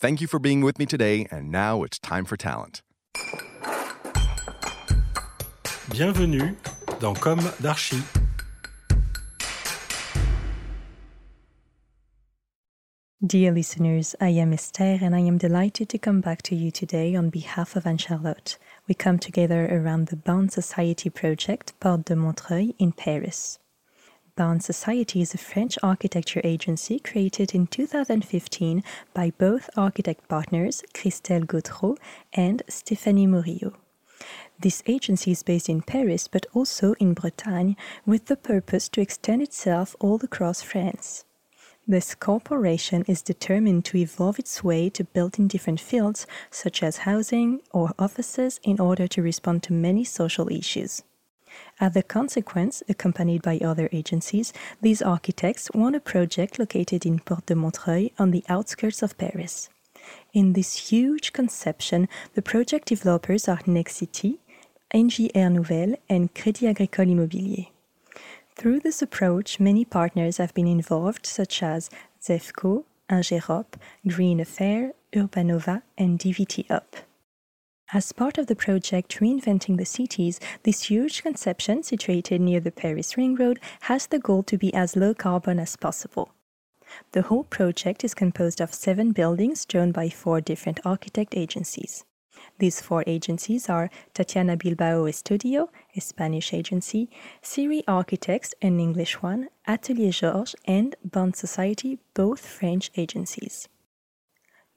Thank you for being with me today, and now it's time for talent. Bienvenue dans Comme d'Archi. Dear listeners, I am Esther and I am delighted to come back to you today on behalf of Anne Charlotte. We come together around the Bond Society project Porte de Montreuil in Paris. Bond Society is a French architecture agency created in 2015 by both architect partners Christelle Gautreau and Stéphanie Murillo. This agency is based in Paris but also in Bretagne with the purpose to extend itself all across France. This corporation is determined to evolve its way to build in different fields, such as housing or offices, in order to respond to many social issues. As a consequence, accompanied by other agencies, these architects won a project located in Porte de Montreuil on the outskirts of Paris. In this huge conception, the project developers are Nexity, Air Nouvelle, and Crédit Agricole Immobilier. Through this approach, many partners have been involved, such as ZEFCO, Ingerop, Green Affair, Urbanova, and DVT Up. As part of the project Reinventing the Cities, this huge conception, situated near the Paris Ring Road, has the goal to be as low carbon as possible. The whole project is composed of seven buildings drawn by four different architect agencies. These four agencies are Tatiana Bilbao Estudio, a Spanish agency, Siri Architects, an English one, Atelier Georges, and Bond Society, both French agencies.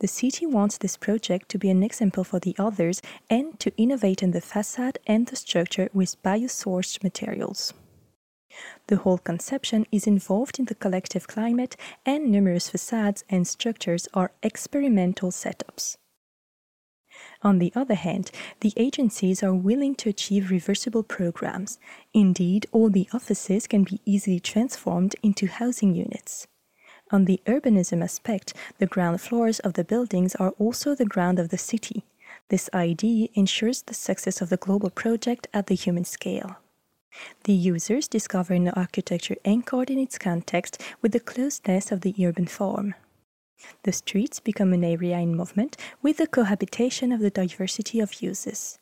The city wants this project to be an example for the others and to innovate in the facade and the structure with biosourced materials. The whole conception is involved in the collective climate, and numerous facades and structures are experimental setups. On the other hand, the agencies are willing to achieve reversible programs. Indeed, all the offices can be easily transformed into housing units. On the urbanism aspect, the ground floors of the buildings are also the ground of the city. This idea ensures the success of the global project at the human scale. The users discover an architecture anchored in its context with the closeness of the urban form. The streets become an area in movement with the cohabitation of the diversity of uses.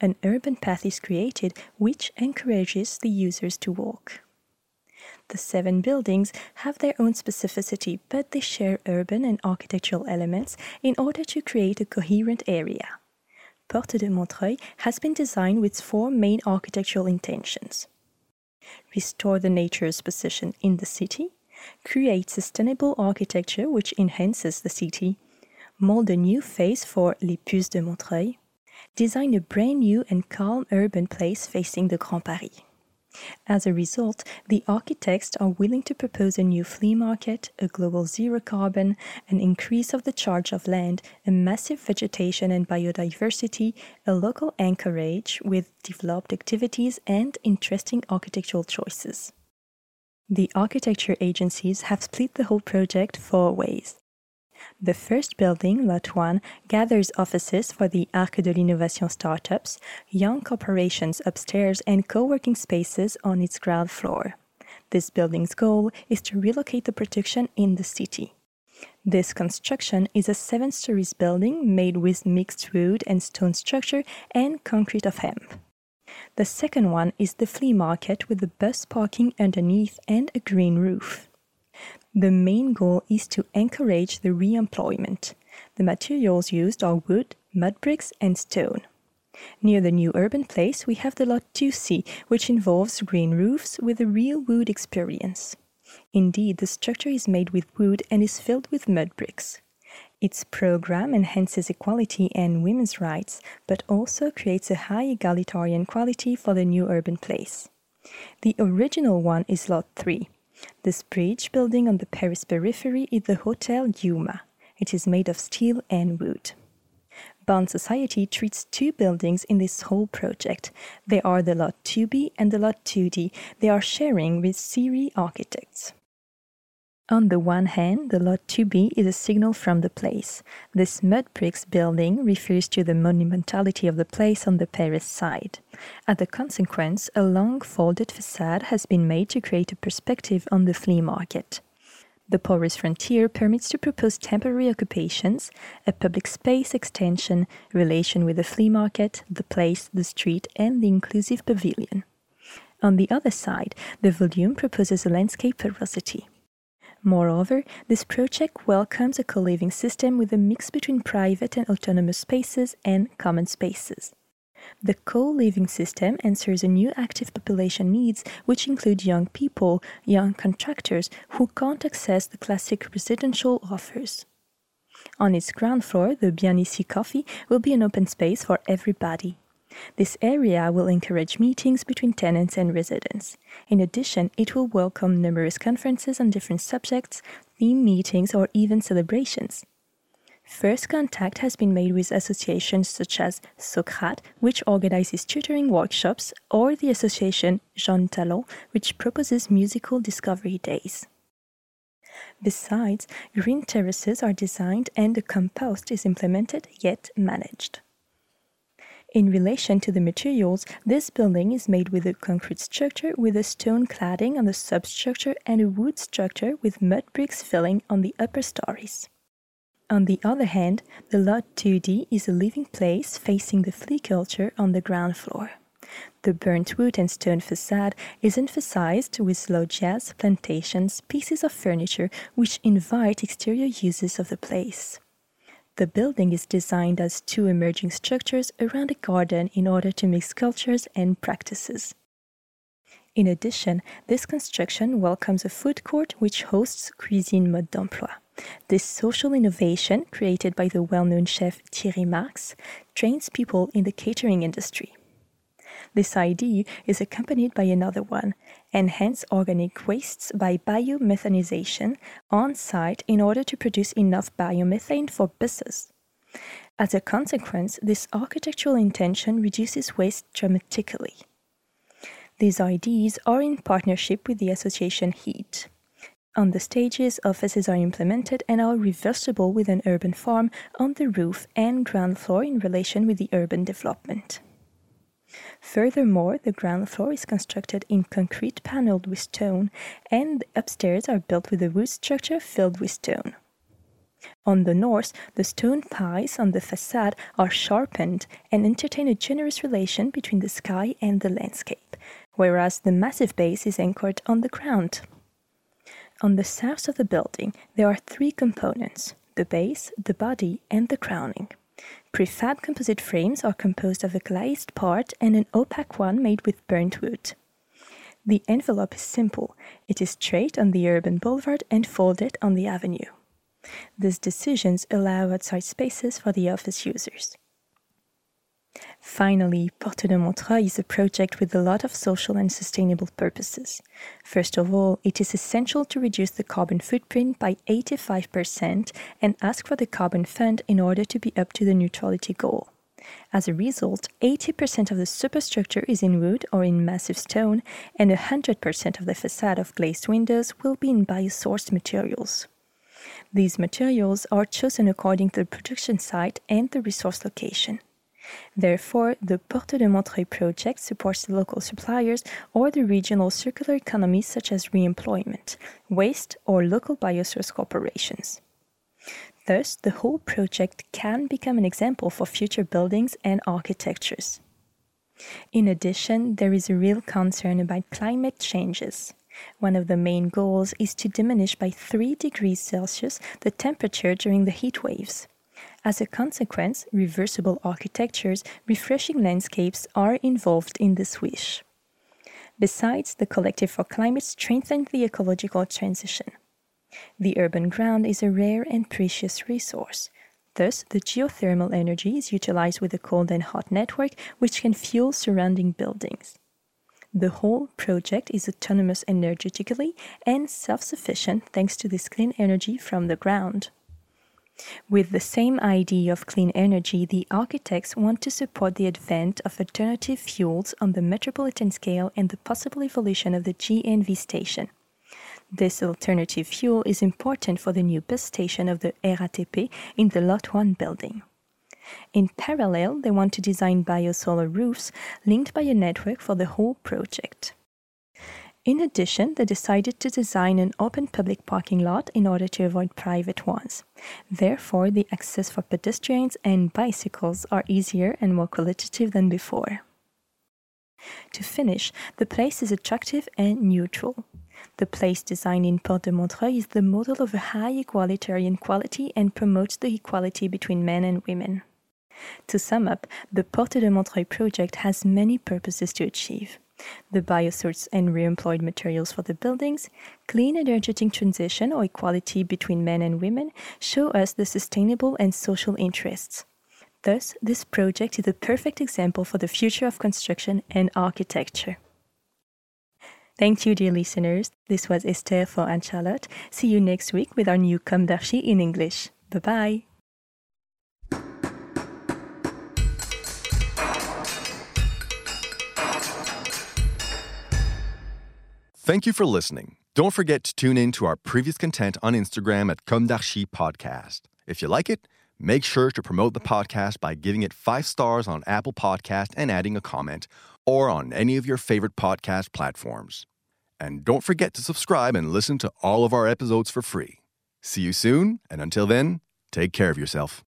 An urban path is created which encourages the users to walk. The seven buildings have their own specificity, but they share urban and architectural elements in order to create a coherent area. Porte de Montreuil has been designed with four main architectural intentions restore the nature's position in the city, create sustainable architecture which enhances the city, mold a new face for Les Puces de Montreuil, design a brand new and calm urban place facing the Grand Paris. As a result, the architects are willing to propose a new flea market, a global zero carbon, an increase of the charge of land, a massive vegetation and biodiversity, a local anchorage with developed activities, and interesting architectural choices. The architecture agencies have split the whole project four ways. The first building, Lot 1, gathers offices for the Arc de l'Innovation startups, young corporations upstairs, and co working spaces on its ground floor. This building's goal is to relocate the production in the city. This construction is a seven stories building made with mixed wood and stone structure and concrete of hemp. The second one is the flea market with the bus parking underneath and a green roof. The main goal is to encourage the re-employment. The materials used are wood, mud bricks, and stone. Near the new urban place, we have the lot 2C, which involves green roofs with a real wood experience. Indeed, the structure is made with wood and is filled with mud bricks. Its program enhances equality and women's rights, but also creates a high egalitarian quality for the new urban place. The original one is Lot 3. This bridge building on the Paris periphery is the Hotel Yuma, It is made of steel and wood. Bond Society treats two buildings in this whole project. They are the Lot 2B and the Lot 2D. They are sharing with Siri Architects. On the one hand, the Lot 2B is a signal from the place. This mud bricks building refers to the monumentality of the place on the Paris side. As a consequence, a long folded facade has been made to create a perspective on the flea market. The porous frontier permits to propose temporary occupations, a public space extension, relation with the flea market, the place, the street, and the inclusive pavilion. On the other side, the volume proposes a landscape porosity. Moreover, this project welcomes a co living system with a mix between private and autonomous spaces and common spaces. The co living system answers a new active population needs, which include young people, young contractors who can't access the classic residential offers. On its ground floor, the Bien Ici Coffee will be an open space for everybody. This area will encourage meetings between tenants and residents. In addition, it will welcome numerous conferences on different subjects, theme meetings, or even celebrations. First contact has been made with associations such as Socrate, which organizes tutoring workshops, or the association Jean Talon, which proposes musical discovery days. Besides, green terraces are designed and the compost is implemented yet managed. In relation to the materials, this building is made with a concrete structure with a stone cladding on the substructure and a wood structure with mud bricks filling on the upper stories. On the other hand, the Lot 2D is a living place facing the flea culture on the ground floor. The burnt wood and stone facade is emphasized with loggias, plantations, pieces of furniture which invite exterior uses of the place. The building is designed as two emerging structures around a garden in order to mix cultures and practices. In addition, this construction welcomes a food court which hosts Cuisine Mode d'Emploi. This social innovation, created by the well known chef Thierry Marx, trains people in the catering industry. This idea is accompanied by another one enhance organic wastes by biomethanization on site in order to produce enough biomethane for buses. As a consequence, this architectural intention reduces waste dramatically. These ideas are in partnership with the association HEAT. On the stages, offices are implemented and are reversible with an urban farm on the roof and ground floor in relation with the urban development. Furthermore, the ground floor is constructed in concrete paneled with stone, and the upstairs are built with a wood structure filled with stone. On the north, the stone pies on the facade are sharpened and entertain a generous relation between the sky and the landscape, whereas the massive base is anchored on the ground. On the south of the building, there are three components the base, the body, and the crowning. Prefab composite frames are composed of a glazed part and an opaque one made with burnt wood. The envelope is simple. It is straight on the urban boulevard and folded on the avenue. These decisions allow outside spaces for the office users. Finally, Porte de Montreuil is a project with a lot of social and sustainable purposes. First of all, it is essential to reduce the carbon footprint by 85% and ask for the carbon fund in order to be up to the neutrality goal. As a result, 80% of the superstructure is in wood or in massive stone, and 100% of the facade of glazed windows will be in biosourced materials. These materials are chosen according to the production site and the resource location. Therefore, the Porte de Montreuil project supports the local suppliers or the regional circular economy such as reemployment, waste, or local biosource corporations. Thus, the whole project can become an example for future buildings and architectures. In addition, there is a real concern about climate changes. One of the main goals is to diminish by 3 degrees Celsius the temperature during the heat waves. As a consequence, reversible architectures, refreshing landscapes are involved in this wish. Besides, the Collective for Climate strengthens the ecological transition. The urban ground is a rare and precious resource. Thus, the geothermal energy is utilized with a cold and hot network which can fuel surrounding buildings. The whole project is autonomous energetically and self sufficient thanks to this clean energy from the ground. With the same idea of clean energy, the architects want to support the advent of alternative fuels on the metropolitan scale and the possible evolution of the GNV station. This alternative fuel is important for the new bus station of the RATP in the Lot 1 building. In parallel, they want to design biosolar roofs linked by a network for the whole project. In addition, they decided to design an open public parking lot in order to avoid private ones. Therefore, the access for pedestrians and bicycles are easier and more qualitative than before. To finish, the place is attractive and neutral. The place designed in Porte de Montreuil is the model of a high egalitarian quality and promotes the equality between men and women. To sum up, the Porte de Montreuil project has many purposes to achieve the biosource and reemployed materials for the buildings, clean energetic transition or equality between men and women show us the sustainable and social interests. Thus, this project is a perfect example for the future of construction and architecture. Thank you, dear listeners. This was Esther for Anne Charlotte. See you next week with our new Comme d'Archi in English. Bye bye. Thank you for listening. Don't forget to tune in to our previous content on Instagram at Comme d'Archi Podcast. If you like it, make sure to promote the podcast by giving it five stars on Apple Podcast and adding a comment, or on any of your favorite podcast platforms. And don't forget to subscribe and listen to all of our episodes for free. See you soon, and until then, take care of yourself.